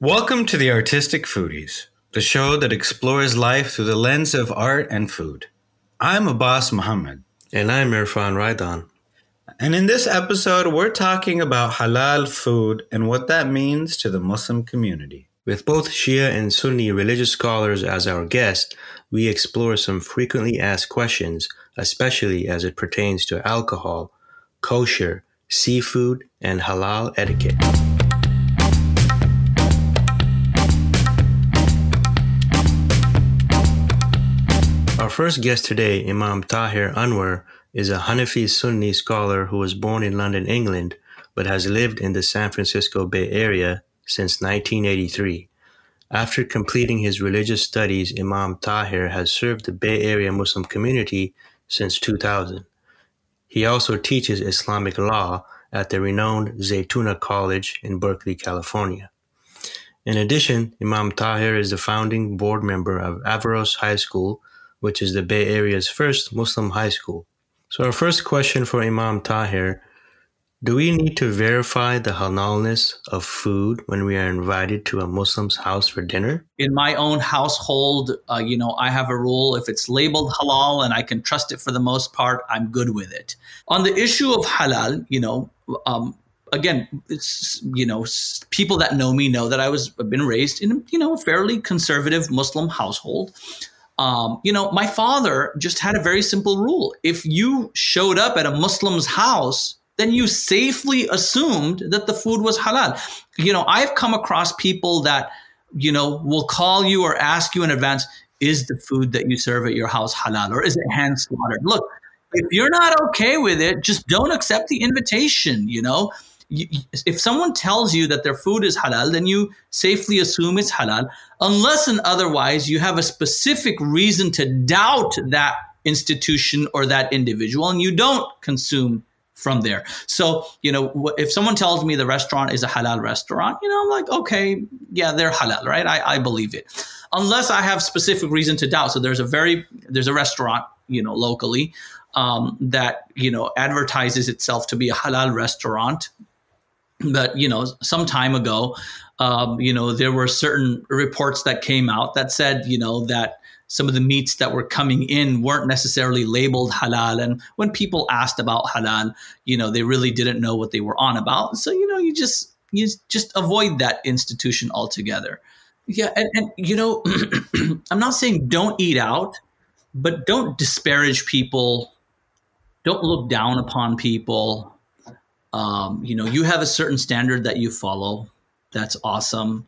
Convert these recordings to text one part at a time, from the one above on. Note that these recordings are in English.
Welcome to the Artistic Foodies, the show that explores life through the lens of art and food. I'm Abbas Muhammad. And I'm Irfan Raidan. And in this episode, we're talking about halal food and what that means to the Muslim community. With both Shia and Sunni religious scholars as our guests, we explore some frequently asked questions, especially as it pertains to alcohol, kosher, seafood, and halal etiquette. Our first guest today, Imam Tahir Anwar, is a Hanafi Sunni scholar who was born in London, England, but has lived in the San Francisco Bay Area since 1983. After completing his religious studies, Imam Tahir has served the Bay Area Muslim community since 2000. He also teaches Islamic law at the renowned Zaytuna College in Berkeley, California. In addition, Imam Tahir is the founding board member of Averroes High School, which is the Bay Area's first Muslim high school. So, our first question for Imam Tahir do we need to verify the halalness of food when we are invited to a Muslim's house for dinner? In my own household, uh, you know, I have a rule if it's labeled halal and I can trust it for the most part, I'm good with it. On the issue of halal, you know, um, again, it's you know, people that know me know that I was been raised in you know a fairly conservative Muslim household. Um, you know, my father just had a very simple rule: if you showed up at a Muslim's house, then you safely assumed that the food was halal. You know, I've come across people that you know will call you or ask you in advance, "Is the food that you serve at your house halal or is it hand slaughtered?" Look, if you're not okay with it, just don't accept the invitation. You know if someone tells you that their food is halal, then you safely assume it's halal, unless and otherwise you have a specific reason to doubt that institution or that individual, and you don't consume from there. So, you know, if someone tells me the restaurant is a halal restaurant, you know, I'm like, okay, yeah, they're halal, right? I, I believe it. Unless I have specific reason to doubt. So there's a very, there's a restaurant, you know, locally um, that, you know, advertises itself to be a halal restaurant but you know some time ago um, you know there were certain reports that came out that said you know that some of the meats that were coming in weren't necessarily labeled halal. And when people asked about halal you know they really didn't know what they were on about. So you know you just you just avoid that institution altogether. Yeah and, and you know i'm not saying don't eat out but don't disparage people. Don't look down upon people um, you know you have a certain standard that you follow. That's awesome.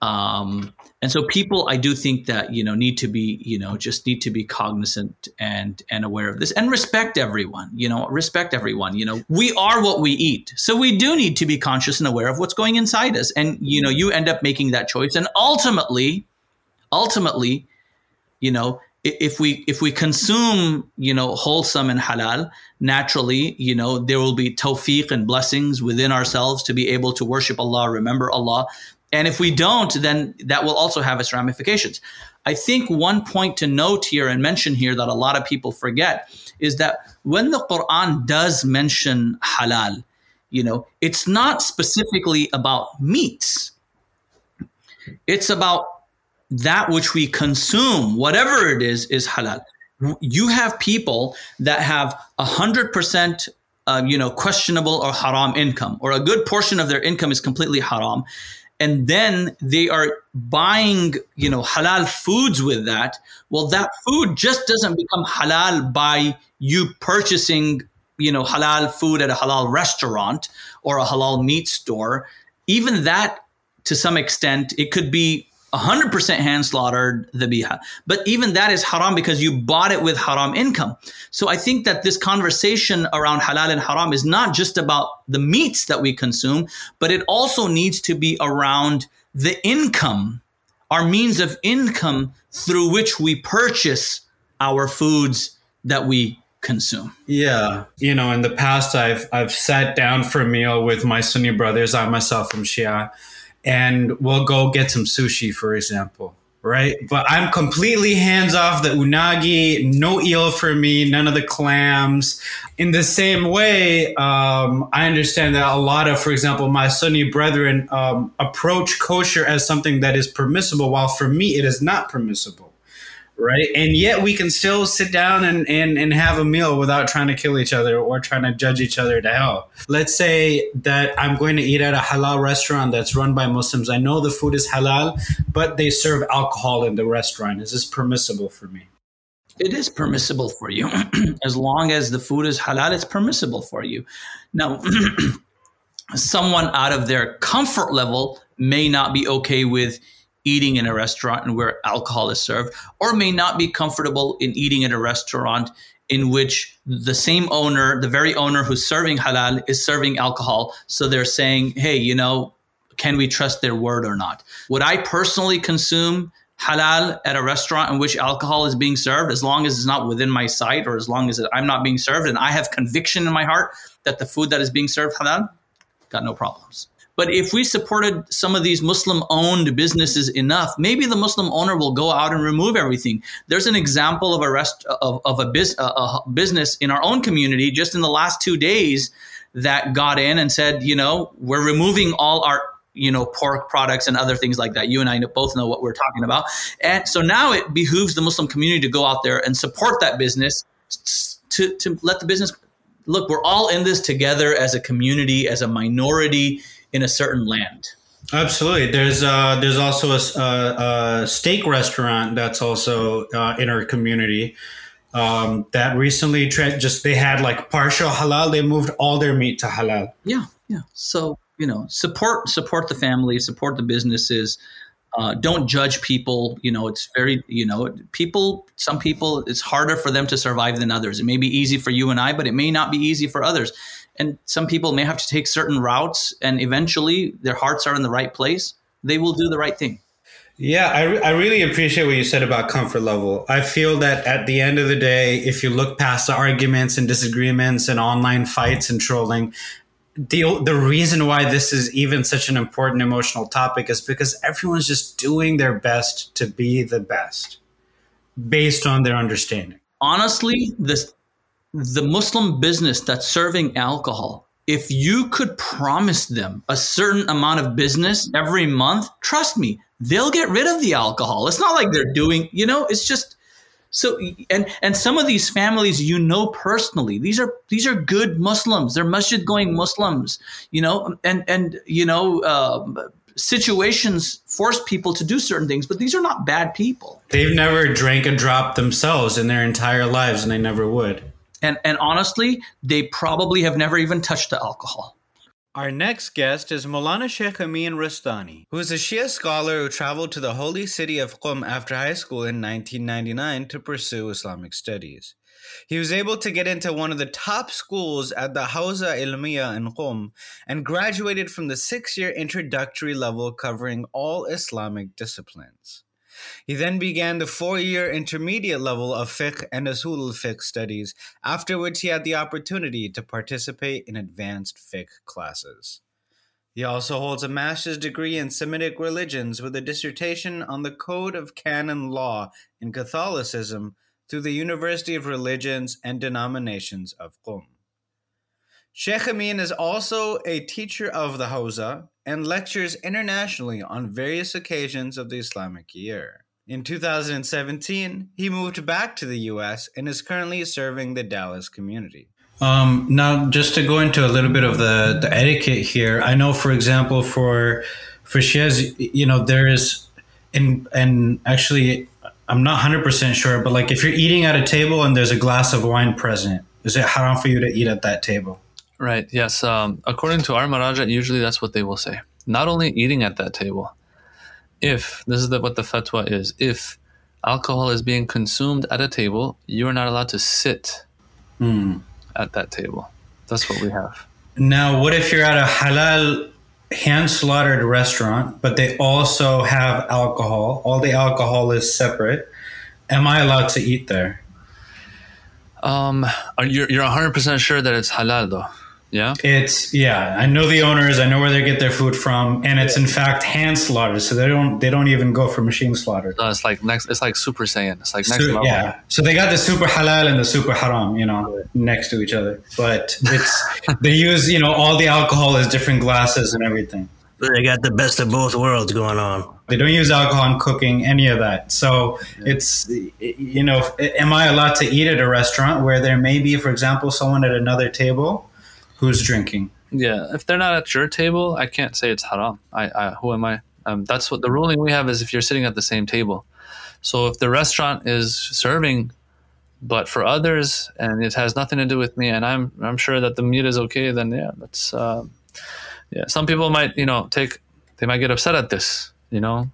Um, and so people i do think that you know need to be you know just need to be cognizant and and aware of this and respect everyone you know respect everyone you know. We are what we eat. So we do need to be conscious and aware of what's going inside us. And you know you end up making that choice and ultimately ultimately you know if we if we consume you know wholesome and halal naturally you know there will be tawfiq and blessings within ourselves to be able to worship allah remember allah. And if we don't then that will also have its ramifications. I think one point to note here and mention here that a lot of people forget is that when the quran does mention halal you know it's not specifically about meats. It's about that which we consume, whatever it is, is halal. You have people that have a hundred percent, uh, you know, questionable or haram income, or a good portion of their income is completely haram, and then they are buying, you know, halal foods with that. Well, that food just doesn't become halal by you purchasing, you know, halal food at a halal restaurant or a halal meat store. Even that, to some extent, it could be 100% hand slaughtered dhabiha. But even that is haram because you bought it with haram income. So I think that this conversation around halal and haram is not just about the meats that we consume, but it also needs to be around the income, our means of income through which we purchase our foods that we consume. Yeah. You know, in the past I've I've sat down for a meal with my Sunni brothers, I myself am Shia and we'll go get some sushi, for example. right? But I'm completely hands off the unagi, no eel for me, none of the clams. In the same way, um, I understand that a lot of, for example, my Sunni brethren um, approach kosher as something that is permissible, while for me it is not permissible right? And yet we can still sit down and, and, and have a meal without trying to kill each other or trying to judge each other to hell. Let's say that I'm going to eat at a halal restaurant that's run by Muslims. I know the food is halal, but they serve alcohol in the restaurant. Is this permissible for me? It is permissible for you. as long as the food is halal, it's permissible for you. Now, someone out of their comfort level may not be okay with eating in a restaurant and where alcohol is served, or may not be comfortable in eating at a restaurant in which the same owner, the very owner who's serving halal, is serving alcohol. So they're saying, hey, you know, can we trust their word or not? Would I personally consume halal at a restaurant in which alcohol is being served, as long as it's not within my sight or as long as I'm not being served and I have conviction in my heart that the food that is being served halal? Got no problems. But if we supported some of these Muslim owned businesses enough, maybe the Muslim owner will go out and remove everything. There's an example of a rest of, of a, biz, a, a business in our own community just in the last two days that got in and said, you know, we're removing all our you know pork products and other things like that. You and i both know what we're talking about. And so now it behooves the muslim community to go out there and support that business to, to let the business look we're all in this together as a community as a minority in a certain land. Absolutely. There's uh, there's also a, a, a, steak restaurant that's also uh, in our community um, that recently tra- just they had like partial halal. They moved all their meat to halal. Yeah, yeah. So you know, support support the family, support the businesses. Uh, don't judge people. You know, it's very you know people. Some people it's harder for them to survive than others. It may be easy for you and I, but it may not be easy for others and some people may have to take certain routes and eventually their hearts are in the right place they will do the right thing. Yeah I, re- I really appreciate what you said about comfort level. I feel that at the end of the day if you look past the arguments and disagreements and online fights and trolling the the reason why this is even such an important emotional topic is because everyone's just doing their best to be the best based on their understanding. Honestly this the Muslim business that's serving alcohol, if you could promise them a certain amount of business every month, trust me, they'll get rid of the alcohol. It's not like they're doing, you know, it's just so and and some of these families you know personally these are these are good muslims. They're masjid going muslims you know and and you know uh, situations force people to do certain things but these are not bad people. They've never drank a drop themselves in their entire lives and they never would and, and honestly, they probably have never even touched the alcohol. Our next guest is Maulana Sheikh Amin Rastani, who is a Shia scholar who traveled to the holy city of Qum after high school in 1999 to pursue Islamic studies. He was able to get into one of the top schools at the Hawza Ilmiya in Qum and graduated from the six year introductory level covering all Islamic disciplines. He then began the four year intermediate level of fiqh and usul fiqh studies, after which he had the opportunity to participate in advanced fiqh classes. He also holds a master's degree in Semitic religions with a dissertation on the Code of Canon Law in Catholicism through the University of Religions and Denominations of Qum. Sheikh Amin is also a teacher of the Hawza and lectures internationally on various occasions of the Islamic year. In 2017, he moved back to the US and is currently serving the Dallas community. Um, now, just to go into a little bit of the, the etiquette here, I know, for example, for for Shias, you know, there is, and and actually, I'm not 100 percent sure, but like if you're eating at a table and there's a glass of wine present, is it haram for you to eat at that table? Right. Yes. Um, according to our Maraja, usually that's what they will say. Not only eating at that table, if this is the, what the fatwa is, if alcohol is being consumed at a table, you are not allowed to sit mm. at that table. That's what we have. Now, what if you're at a halal hand slaughtered restaurant, but they also have alcohol? All the alcohol is separate. Am I allowed to eat there? Um, are you you're 100% sure that it's halal though? Yeah. It's yeah. I know the owners. I know where they get their food from, and it's in fact hand slaughtered. So they don't they don't even go for machine slaughtered. No, it's like next. It's like Super Saiyan. It's like next So, level. yeah. So they got the super halal and the super haram, you know, next to each other. But it's they use you know all the alcohol as different glasses and everything. They got the best of both worlds going on. They don't use alcohol in cooking, any of that. So it's, you know, am I allowed to eat at a restaurant where there may be, for example, someone at another table who's drinking? Yeah, if they're not at your table, I can't say it's haram. I, I who am I? Um, that's what the ruling we have is if you're sitting at the same table. So if the restaurant is serving, but for others, and it has nothing to do with me, and I'm I'm sure that the meat is okay, then yeah, that's uh, yeah. Some people might you know take they might get upset at this, you know,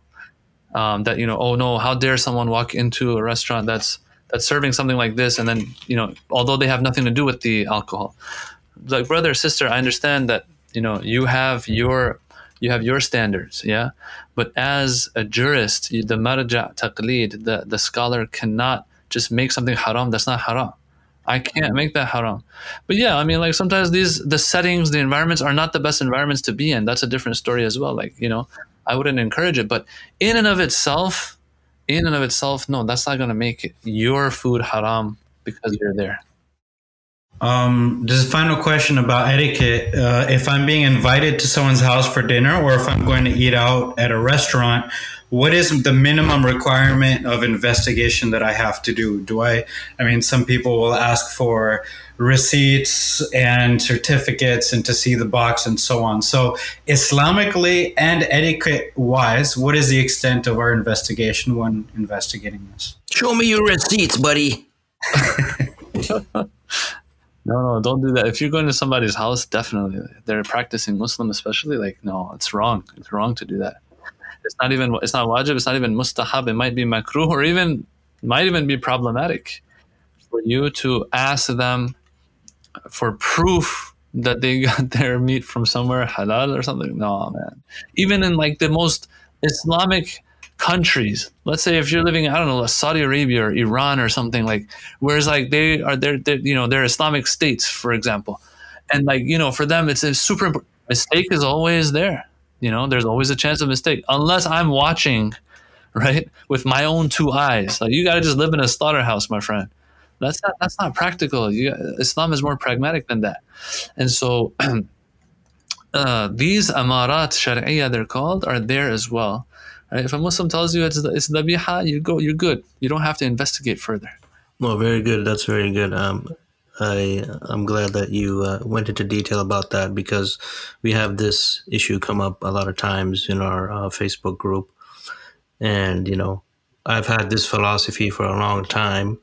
um, that you know oh no, how dare someone walk into a restaurant that's that's serving something like this, and then you know although they have nothing to do with the alcohol like brother or sister i understand that you know you have your you have your standards yeah? But as a jurist the marja taqlid the, the scholar cannot just make something haram that's not haram. I can't make that haram. But yeah i mean like sometimes these the settings the environments are not the best environments to be in. That's a different story as well like you know i wouldn't encourage it. But in and of itself in and of itself no that's not going to make it your food haram because you're there Um, just a final question about etiquette. Uh, if I'm being invited to someone's house for dinner or if I'm going to eat out at a restaurant, what is the minimum requirement of investigation that I have to do? Do I, I mean, some people will ask for receipts and certificates and to see the box and so on. So, Islamically and etiquette wise, what is the extent of our investigation when investigating this? Show me your receipts, buddy. No, no, don't do that. If you're going to somebody's house, definitely they're practicing Muslim, especially. Like, no, it's wrong. It's wrong to do that. It's not even. It's not wajib. It's not even mustahab. It might be makruh, or even might even be problematic for you to ask them for proof that they got their meat from somewhere halal or something. No, man. Even in like the most Islamic countries. Let's say if you're living, I don't know, Saudi Arabia or Iran or something like, whereas like they are, they're, they're you know, they're Islamic states, for example, and like you know, for them it's a super imp- mistake is always there. You know, there's always a chance of mistake unless I'm watching, right, with my own two eyes. Like you got to just live in a slaughterhouse, my friend. That's not that's not practical. You, Islam is more pragmatic than that, and so. Uh, these amarat shari'iyah they're called are there as well Right? If a Muslim tells you it's it's dabiha, you go, you're good. You don't have to investigate further. Well, very good. That's very good. Um, I I'm glad that you uh, went into detail about that because we have this issue come up a lot of times in our uh, Facebook group, and you know, I've had this philosophy for a long time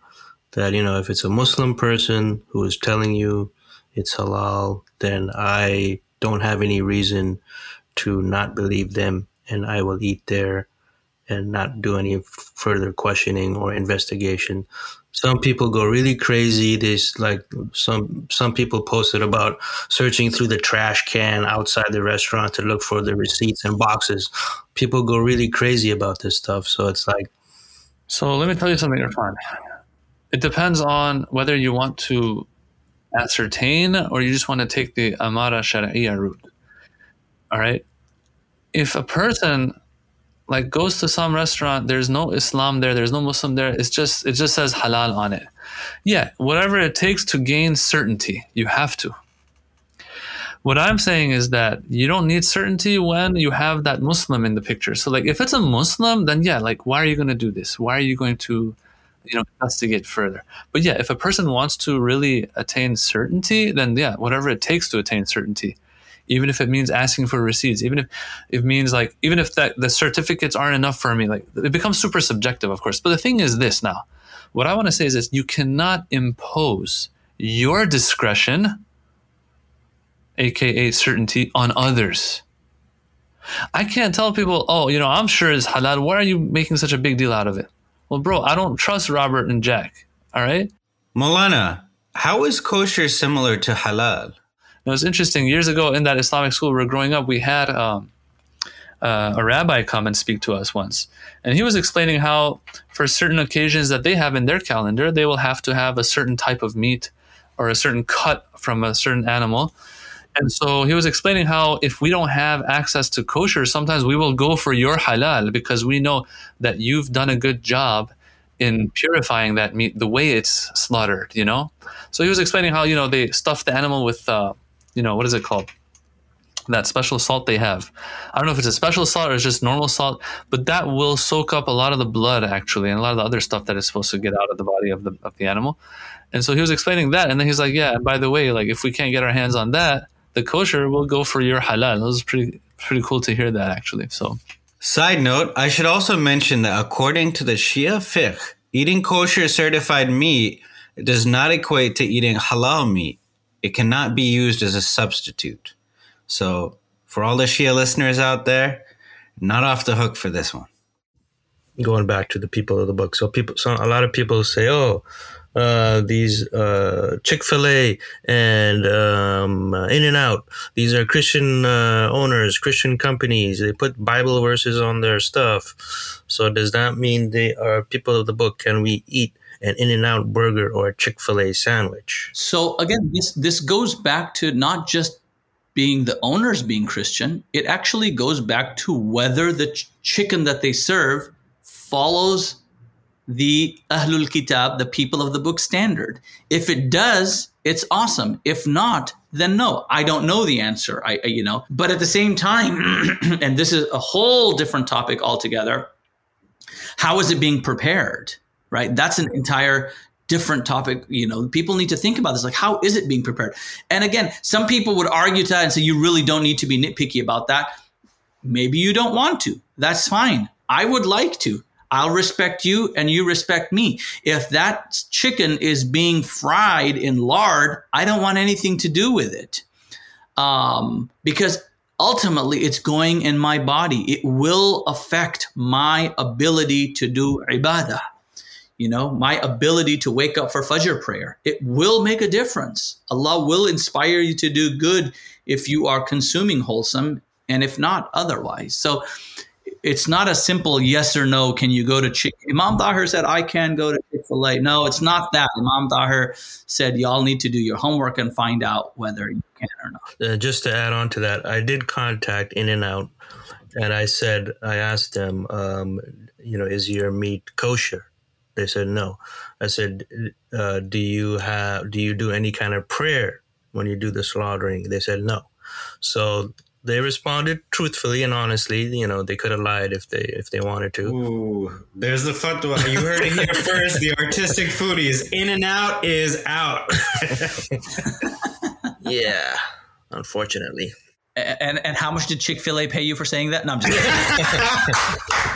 that you know if it's a Muslim person who is telling you it's halal, then I don't have any reason to not believe them, and I will eat there and not do any further questioning or investigation some people go really crazy there's like some some people posted about searching through the trash can outside the restaurant to look for the receipts and boxes people go really crazy about this stuff so it's like So let me tell you something, Irfan. It depends on whether you want to ascertain or you just want to take the Amara Shari'iyah route. All right. If a person like goes to some restaurant, there's no Islam there, there's no Muslim there, it's just it just says halal on it. Yeah, whatever it takes to gain certainty, you have to. What I'm saying is that you don't need certainty when you have that Muslim in the picture. So like if it's a Muslim, then yeah, like why are you going to do this? Why are you going to you know investigate further? But yeah, if a person wants to really attain certainty, then yeah, whatever it takes to attain certainty. Even if it means asking for receipts, even if it means like even if that the certificates aren't enough for me, like it becomes super subjective, of course. But the thing is this now. What I want to say is this you cannot impose your discretion aka certainty, on others. I can't tell people, oh, you know, I'm sure it's halal. Why are you making such a big deal out of it? Well, bro, I don't trust Robert and Jack. All right. Molana, how is kosher similar to halal? Now, was interesting. Years ago in that Islamic school we were growing up, we had um, uh, a rabbi come and speak to us once. And he was explaining how, for certain occasions that they have in their calendar, they will have to have a certain type of meat or a certain cut from a certain animal And so he was explaining how if we don't have access to kosher, sometimes we will go for your halal because we know that you've done a good job in purifying that meat the way it's slaughtered, you know? So he was explaining how, you know, they stuff the animal with, uh, you know, what is it called? That special salt they have. I don't know if it's a special salt or it's just normal salt, but that will soak up a lot of the blood actually and a lot of the other stuff that is supposed to get out of the body of the of the animal. And so he was explaining that, and then he's like, "Yeah, by the way, like if we can't get our hands on that, the kosher will go for your halal." It was pretty pretty cool to hear that actually. So Side note, I should also mention that according to the Shia fiqh, eating kosher certified meat does not equate to eating halal meat. It cannot be used as a substitute. So, for all the Shia listeners out there, not off the hook for this one. Going back to the people of the book, so people, so a lot of people say, "Oh, uh, these uh, Chick Fil A and um, In and Out. These are Christian uh, owners, Christian companies. They put Bible verses on their stuff. So does that mean they are people of the book? Can we eat an In and Out burger or a Chick Fil A sandwich? So again, this this goes back to not just being the owners being Christian. It actually goes back to whether the ch- chicken that they serve follows the Ahlul Kitab, the people of the book standard. If it does, it's awesome. If not, then no. I don't know the answer. I you know, but at the same time, and this is a whole different topic altogether. How is it being prepared? Right. That's an entire different topic. You know, people need to think about this. Like, how is it being prepared? And again, some people would argue to that and say you really don't need to be nitpicky about that. Maybe you don't want to. That's fine. I would like to. I'll respect you and you respect me. If that chicken is being fried in lard, I don't want anything to do with it. Um, because ultimately it's going in my body. It will affect my ability to do ibadah. You know, my ability to wake up for Fajr prayer. It will make a difference. Allah will inspire you to do good if you are consuming wholesome, and if not, otherwise. So, it's not a simple yes or no. Can you go to Chick? Imam Tahir said I can go to Chick Fil A. No, it's not that. Imam Tahir said y'all need to do your homework and find out whether you can or not. Uh, just to add on to that, I did contact In and Out, and I said I asked them, um, you know, is your meat kosher? They said no. I said, uh, do you have do you do any kind of prayer when you do the slaughtering? They said no. So they responded truthfully and honestly. You know, they could have lied if they if they wanted to. Ooh, there's the fatwa. You heard it here first. The artistic foodies. In and out is out. yeah, unfortunately. And and how much did Chick Fil A pay you for saying that? No, I'm just kidding.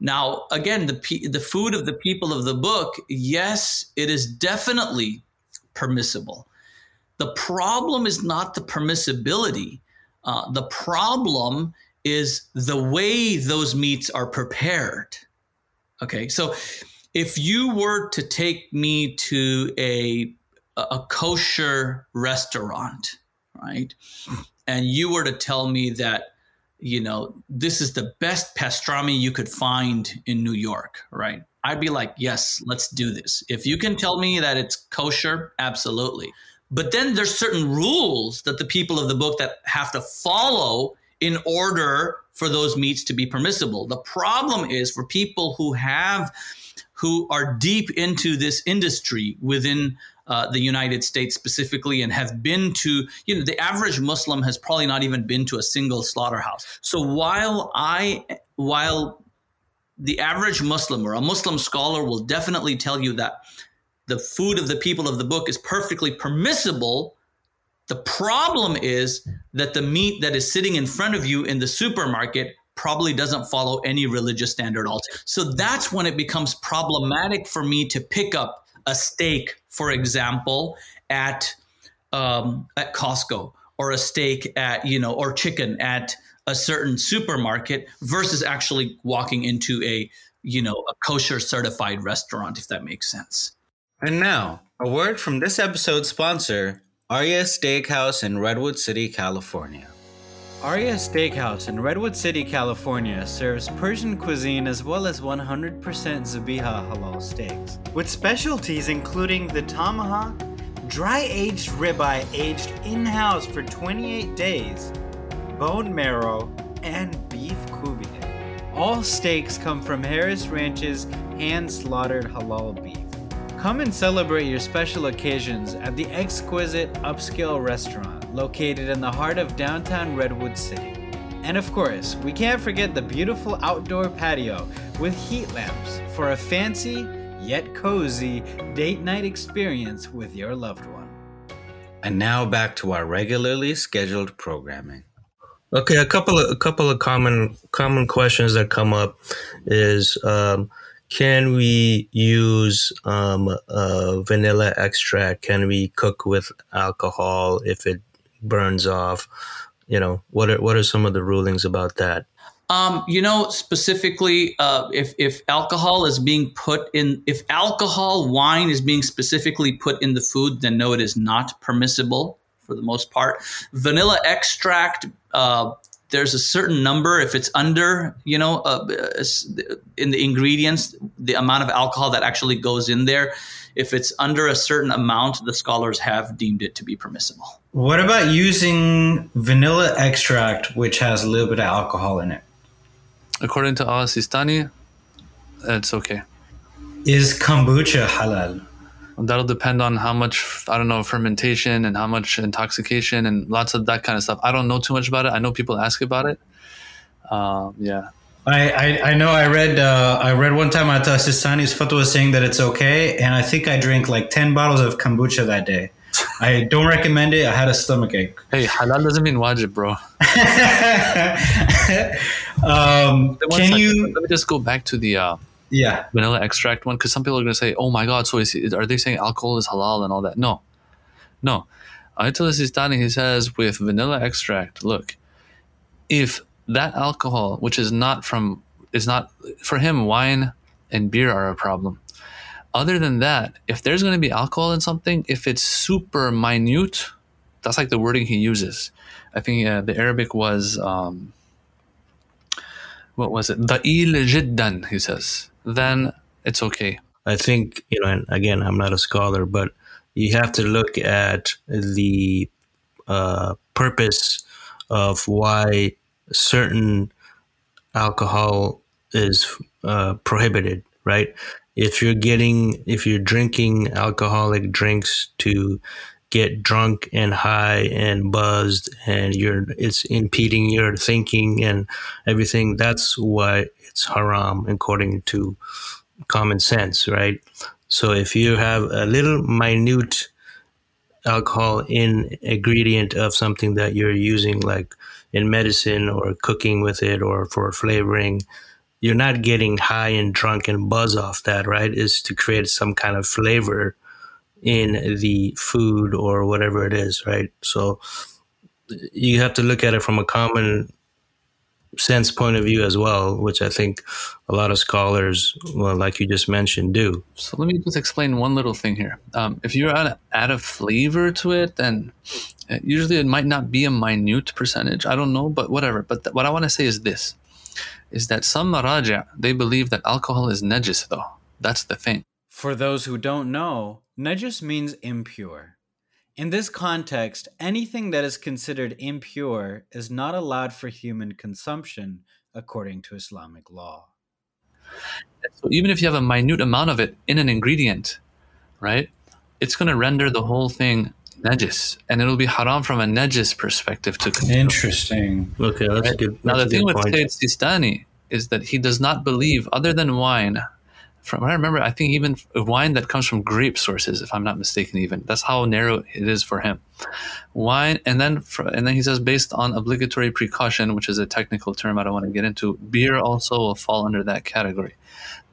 now, again, the the food of the people of the book. Yes, it is definitely permissible. The problem is not the permissibility uh, the problem is the way those meats are prepared. Okay, so if you were to take me to a a kosher restaurant, right, and you were to tell me that you know this is the best pastrami you could find in New York, right? I'd be like, yes, let's do this. If you can tell me that it's kosher, absolutely. But then there's certain rules that the people of the book that have to follow in order for those meats to be permissible. The problem is for people who have who are deep into this industry within uh, the United States specifically and have been to, you know, the average Muslim has probably not even been to a single slaughterhouse. So while I, while the average Muslim or a Muslim scholar will definitely tell you that the food of the people of the book is perfectly permissible. The problem is that the meat that is sitting in front of you in the supermarket probably doesn't follow any religious standard at all. So that's when it becomes problematic for me to pick up a steak, for example, at um, at Costco or a steak at you know or chicken at a certain supermarket versus actually walking into a you know a kosher certified restaurant if that makes sense. And now, a word from this episode's sponsor, Arya Steakhouse in Redwood City, California. Arya Steakhouse in Redwood City, California serves Persian cuisine as well as 100% Zabiha halal steaks, with specialties including the tomahawk, dry aged ribeye aged in house for 28 days, bone marrow, and beef kubide. All steaks come from Harris Ranch's hand slaughtered halal beef. Come and celebrate your special occasions at the exquisite upscale restaurant located in the heart of downtown Redwood City. And of course, we can't forget the beautiful outdoor patio with heat lamps for a fancy yet cozy date night experience with your loved one. And now back to our regularly scheduled programming. Okay, a couple of a couple of common common questions that come up is um, can we use um, uh, vanilla extract? Can we cook with alcohol if it burns off? You know, what are what are some of the rulings about that? Um, you know, specifically, uh, if if alcohol is being put in, if alcohol wine is being specifically put in the food, then no, it is not permissible for the most part. Vanilla extract, uh, there's a certain number. If it's under, you know, uh, in the ingredients, the amount of alcohol that actually goes in there, if it's under a certain amount, the scholars have deemed it to be permissible. What about using vanilla extract, which has a little bit of alcohol in it? According to Al Sistani, it's okay. Is kombucha halal? That'll depend on how much I don't know fermentation and how much intoxication and lots of that kind of stuff. I don't know too much about it. I know people ask about it. Um, yeah. I, I, I, know I read uh, I read one time at Sistani's fatwa saying that it's okay, and I think I drank like ten bottles of kombucha that day. I don't recommend it. I had a stomach ache. Hey, halal doesn't mean wajib, bro. um, can second. you? Let me just go back to the uh, yeah vanilla extract one because some people are going to say, "Oh my god, so is, are they saying alcohol is halal and all that?" No, no. Ayatollah Sistani he says with vanilla extract, look, if that alcohol, which is not from, is not for him, wine and beer are a problem. Other than that, if there's going to be alcohol in something, if it's super minute, that's like the wording he uses. I think uh, the Arabic was, um, what was it? Da'il jiddan, he says. Then it's okay. I think, you know, and again, I'm not a scholar, but you have to look at the uh, purpose of why certain alcohol is uh, prohibited, right? If you're getting, if you're drinking alcoholic drinks to get drunk and high and buzzed and you're, it's impeding your thinking and everything, that's why it's haram according to common sense, right? So if you have a little minute alcohol in ingredient of something that you're using, like in medicine or cooking with it or for flavoring, you're not getting high and drunk and buzz off that, right? Is to create some kind of flavor in the food or whatever it is, right? So you have to look at it from a common sense point of view as well, which I think a lot of scholars, well, like you just mentioned, do. So let me just explain one little thing here. Um, if you're to add a flavor to it, then uh, usually it might not be a minute percentage. I don't know, but whatever. But th- what I want to say is this: is that some maraja they believe that alcohol is najis, though. That's the thing. For those who don't know, najis means impure. In this context, anything that is considered impure is not allowed for human consumption according to Islamic law. So even if you have a minute amount of it in an ingredient, right, it's going to render the whole thing najis, and it'll be haram from a najis perspective to consume. Interesting. Okay, that's Right? good. Now the thing with point. Sayyid Sistani is that he does not believe, other than wine, from I remember, I think even wine that comes from grape sources, if I'm not mistaken, even that's how narrow it is for him. Wine, and then and then he says based on obligatory precaution, which is a technical term I don't want to get into. Beer also will fall under that category.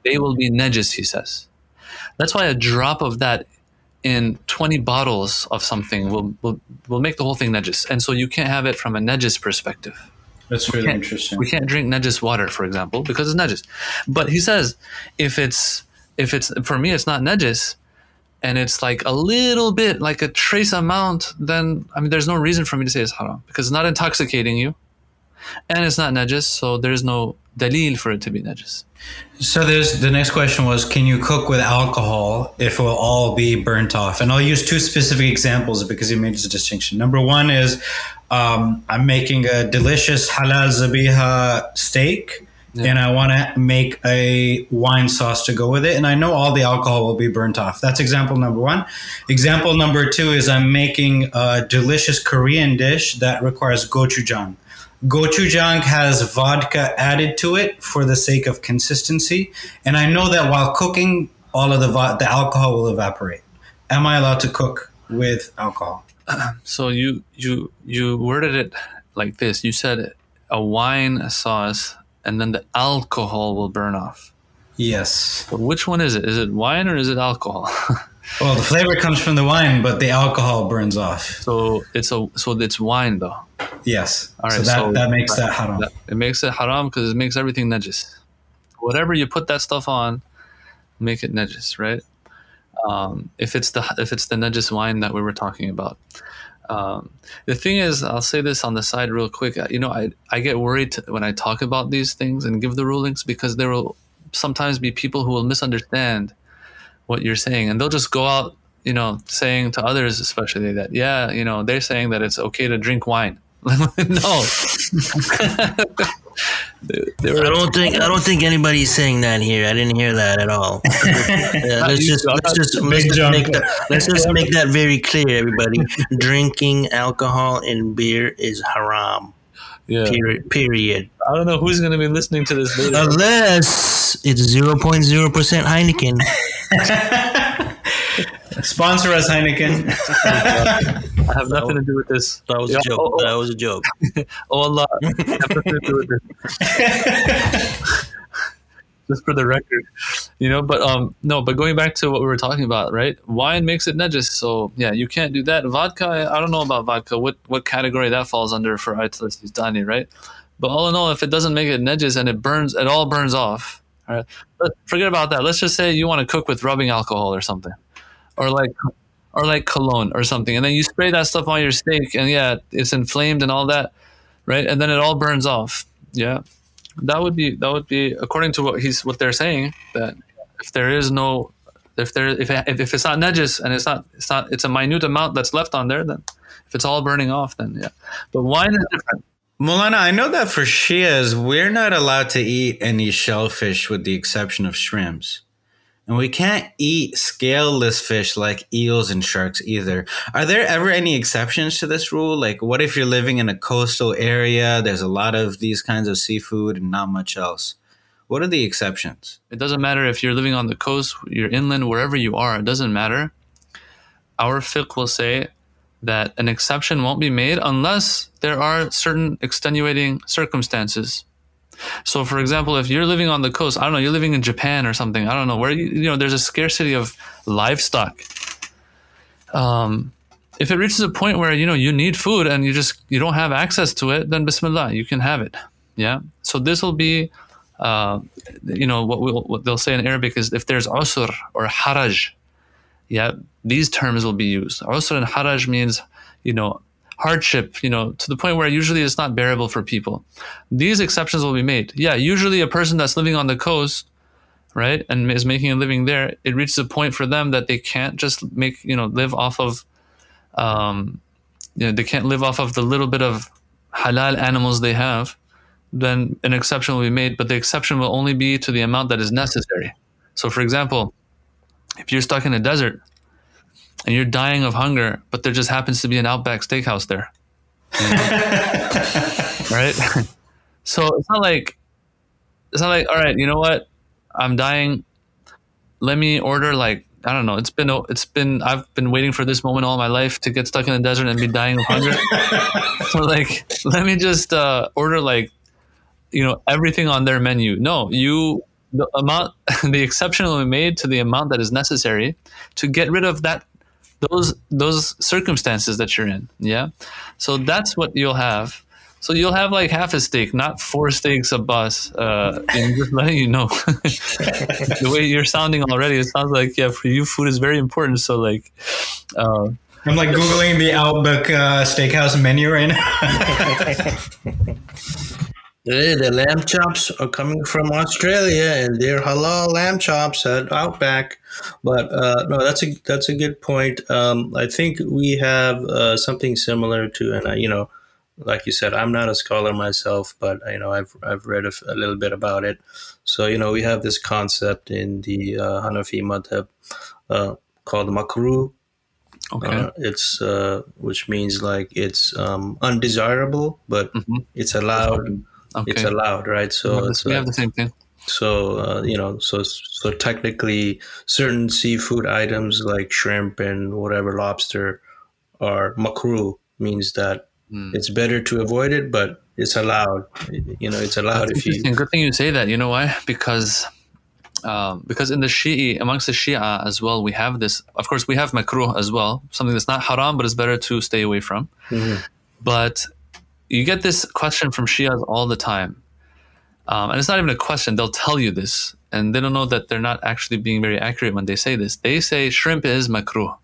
They will be najis, he says. That's why a drop of that in 20 bottles of something will, will, will make the whole thing najis. And so you can't have it from a najis perspective. That's really can't- interesting. We can't drink najis water, for example, because it's najis. But he says if it's if it's for me it's not najis and it's like a little bit like a trace amount, then I mean there's no reason for me to say it's haram because it's not intoxicating you. and it's not najis, so there's no dalil for it to be najis. So there's the next question was can you cook with alcohol if it will all be burnt off? And I'll use two specific examples because he made this distinction. Number one is um, I'm making a delicious halal zabiha steak and I want to make a wine sauce to go with it. And I know all the alcohol will be burnt off. That's example number one. Example number two is I'm making a delicious Korean dish that requires gochujang. Gochujang has vodka added to it for the sake of consistency. And I know that while cooking, all of the, vo- the alcohol will evaporate. Am I allowed to cook with alcohol? So you you you worded it like this. You said a wine sauce, and then the alcohol will burn off. Yes. But which one is it? Is it wine or is it alcohol? Well, the flavor comes from the wine, but the alcohol burns off. so it's a so it's wine though. Yes. All right. so that, so- that makes that haram. That- It makes it haram because it makes everything najis. Whatever you put that stuff on, make it najis, right? Um, if it's the if it's the najis wine that we were talking about. Um, the thing is, I'll say this on the side real quick. You know, I I get worried when I talk about these things and give the rulings because there will sometimes be people who will misunderstand what you're saying and they'll just go out, you know, saying to others, especially that yeah, you know, they're saying that it's okay to drink wine. no. They- they were- I don't think I don't think anybody's saying that here. I didn't hear that at all. Yeah, uh, let's just let's just, let's just make that let's just make that very clear, everybody. Drinking alcohol and beer is haram. yeah. Period. Period. I don't know who's going to be listening to this later. Unless it's zero point zero percent Heineken. Sponsor us, Heineken. I have nothing to do with this. That was Yeah, a joke. oh, oh. That was a joke. Oh Allah, I have nothing to do with this. Just for the record, you know. But um, no. But going back to what we were talking about, right? Wine makes it najis, so yeah, you can't do that. Vodka, I I don't know about vodka. What what category that falls under for Ayatollah Sistani, right? But all in all, if it doesn't make it najis and it burns, it all burns off. All right, but forget about that. Let's just say you want to cook with rubbing alcohol or something, or like or like cologne or something, and then you spray that stuff on your steak, and yeah, it's inflamed and all that, right? And then it all burns off. Yeah, that would be that would be according to what he's what they're saying that if there is no if there if if it's not najis and it's not it's not it's a minute amount that's left on there, then if it's all burning off, then yeah. But wine is different. Mulana, I know that for Shias, we're not allowed to eat any shellfish with the exception of shrimps. And we can't eat scaleless fish like eels and sharks either. Are there ever any exceptions to this rule? Like, what if you're living in a coastal area? There's a lot of these kinds of seafood and not much else. What are the exceptions? It doesn't matter if you're living on the coast, you're inland, wherever you are. It doesn't matter. Our fiqh will say that an exception won't be made unless there are certain extenuating circumstances. So, for example, if you're living on the coast, I don't know, you're living in Japan or something, I don't know, where you, know there's a scarcity of livestock. Um, if it reaches a point where you know you need food and you just you don't have access to it, then Bismillah, you can have it. Yeah. So this will be uh, you know what, we'll, what they'll say in Arabic is if there's usr or haraj, yeah, these terms will be used. Usr and haraj means you know hardship, you know, to the point where usually it's not bearable for people. These exceptions will be made. Yeah, usually a person that's living on the coast, right, and is making a living there, it reaches a point for them that they can't just make you know live off of, um, you know, they can't live off of the little bit of halal animals they have then an exception will be made, but the exception will only be to the amount that is necessary. So, for example, if you're stuck in a desert and you're dying of hunger, but there just happens to be an Outback Steakhouse there, right? so it's not like it's not like all right, you know what? I'm dying. Let me order like I don't know. It's been it's been I've been waiting for this moment all my life to get stuck in the desert and be dying of hunger. so like, let me just uh, order like you know everything on their menu. No, you the amount the exception will be made to the amount that is necessary to get rid of that those those circumstances that you're in. Yeah, so that's what you'll have. So you'll have like half a steak, not four steaks Abbas. Uh, and just letting you know, the way you're sounding already, it sounds like yeah, for you, food is very important. So like, uh, I'm like googling the Outback uh, Steakhouse menu right now. The lamb chops are coming from Australia, and they're halal lamb chops at Outback. But uh, no, that's a that's a good point. Um, I think we have uh, something similar to, and uh, you know, like you said, I'm not a scholar myself, but you know, I've I've read a little bit about it. So you know, we have this concept in the uh, Hanafi madhab uh, called makruh. Okay. Uh, it's uh, which means like it's um, undesirable, but Mhm. it's allowed. Okay. It's allowed, right? we So have, we uh, have the same thing. so uh, you know, so so technically, certain seafood items like shrimp and whatever lobster are makruh means that Mm. it's better to avoid it, but it's allowed. You know, it's allowed if you. Good thing you say that. You know why? Because um, because in the Shi'i, amongst the Shia as well, we have this. Of course, we have makruh as well, something that's not haram, but it's better to stay away from. Mhm. But you get this question from Shias all the time. Um, and it's not even a question. They'll tell you this. And they don't know that they're not actually being very accurate when they say this. They say shrimp is makruh.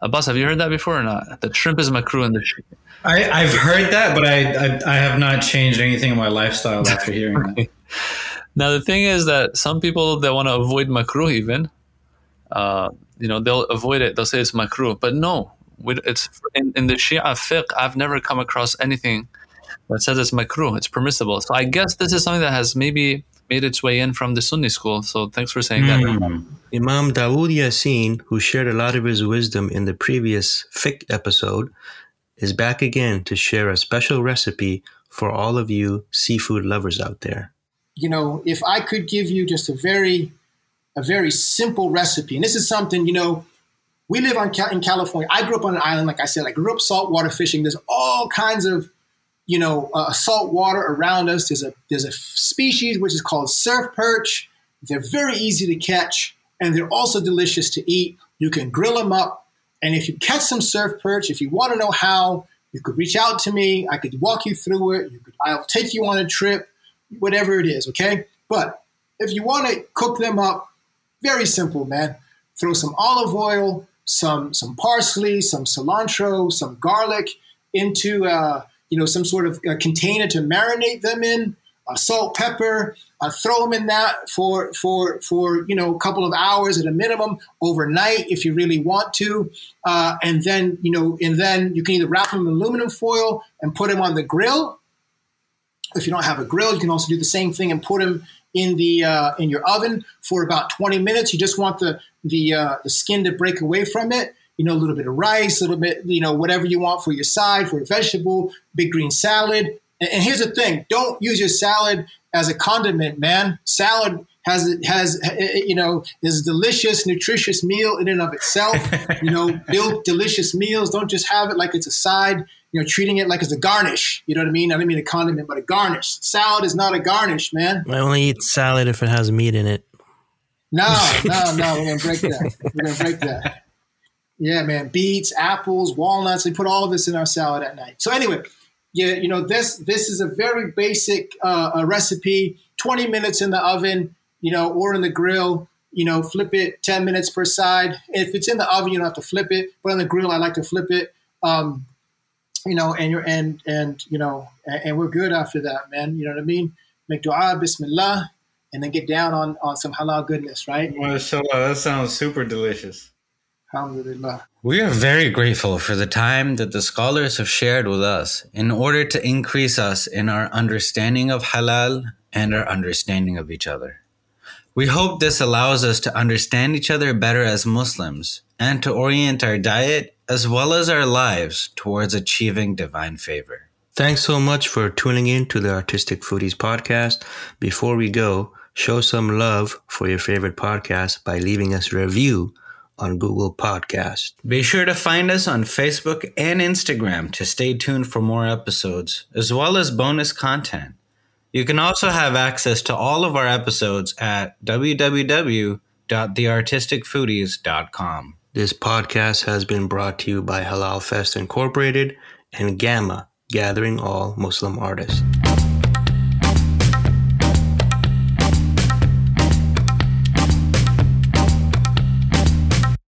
Abbas, have you heard that before or not? That shrimp is makruh in the Shia. I, I've heard that, but I, I I have not changed anything in my lifestyle after hearing that. Now the thing is that some people that want to avoid makruh even, uh, you know, they'll avoid it. They'll say it's makruh, but no, we- it's in, in the Shia fiqh. I've never come across anything that says it's makruh. It's permissible. So I guess this is something that has maybe made its way in from the Sunni school. So thanks for saying that. Mm. Imam Dawood Yasin, who shared a lot of his wisdom in the previous fiqh episode, is back again to share a special recipe for all of you seafood lovers out there. you know, if I could give you just a very, a very simple recipe, and this is something, you know, we live on in California. I grew up on an island, like I said, I grew up saltwater fishing. There's all kinds of, you know, uh, around us. There's a there's a species which is called surf perch. They're very easy to catch, and they're also delicious to eat. You can grill them up, and if you catch some surf perch, if you want to know how, you could reach out to me. I could walk you through it. You could, I'll take you on a trip whatever it is, okay? But if you want to cook them up, very simple, man. Throw some olive oil, some some parsley, some cilantro, some garlic into uh, you know some sort of uh container to marinate them in. Uh, salt, pepper. Uh, throw them in that for for for you know a couple of hours at a minimum overnight if you really want to, uh, and then you know and then you can either wrap them in aluminum foil and put them on the grill if you don't have a grill, you can also do the same thing and put them in the uh, in your oven for about 20 minutes. You just want the the uh, the skin to break away from it. You know, a little bit of rice, a little bit, you know, whatever you want for your side, for a vegetable, big green salad. And, and here's the thing: don't use your salad as a condiment, man. Salad has has you know is a delicious, nutritious meal in and of itself. you know, build delicious meals. Don't just have it like it's a side you know, treating it like it's a garnish. You know what I mean? I don't mean a condiment, but a garnish. Salad is not a garnish, man. I only eat salad if it has meat in it. No, no, no. We're gonna break that. We're gonna break that. Yeah, man. Beets, apples, walnuts. We put all of this in our salad at night. So anyway, yeah, you know this. This is a very basic uh, a recipe. Twenty minutes in the oven, you know, or in the grill. You know, flip it ten minutes per side. If it's in the oven, you don't have to flip it. But on the grill, I like to flip it. Um, you know, and you're and and you know, and, and we're good after that, man. You know what I mean? Make dua, bismillah, and then get down on on some halal goodness, right? Mashallah, that sounds super delicious. Alhamdulillah. We are very grateful for the time that the scholars have shared with us in order to increase us in our understanding of halal and our understanding of each other. We hope this allows us to understand each other better as Muslims and to orient our diet as well as our lives towards achieving divine favor. Thanks so much for tuning in to the Artistic Foodies podcast. Before we go, show some love for your favorite podcast by leaving us a review on Google Podcast. Be sure to find us on Facebook and Instagram to stay tuned for more episodes, as well as bonus content. You can also have access to all of our episodes at www.theartisticfoodies.com. This podcast has been brought to you by Halal Fest Incorporated and Gamma, gathering all Muslim artists.